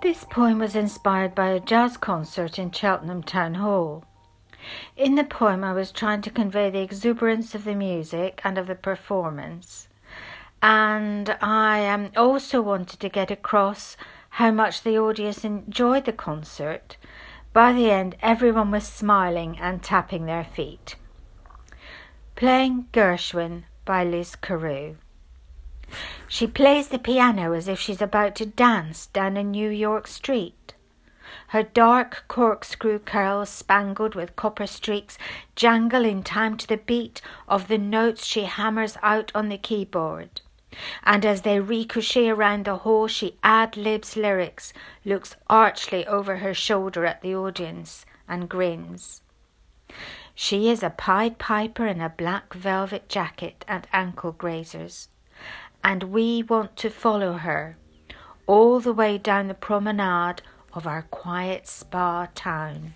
This poem was inspired by a jazz concert in Cheltenham Town Hall. In the poem, I was trying to convey the exuberance of the music and of the performance, and I um, also wanted to get across how much the audience enjoyed the concert. By the end, everyone was smiling and tapping their feet. Playing Gershwin by Liz Carew. She plays the piano as if she's about to dance down a New York street. Her dark corkscrew curls, spangled with copper streaks, jangle in time to the beat of the notes she hammers out on the keyboard. And as they ricochet around the hall, she ad libs lyrics, looks archly over her shoulder at the audience, and grins. She is a Pied Piper in a black velvet jacket and ankle grazers, and we want to follow her all the way down the promenade of our quiet spa town.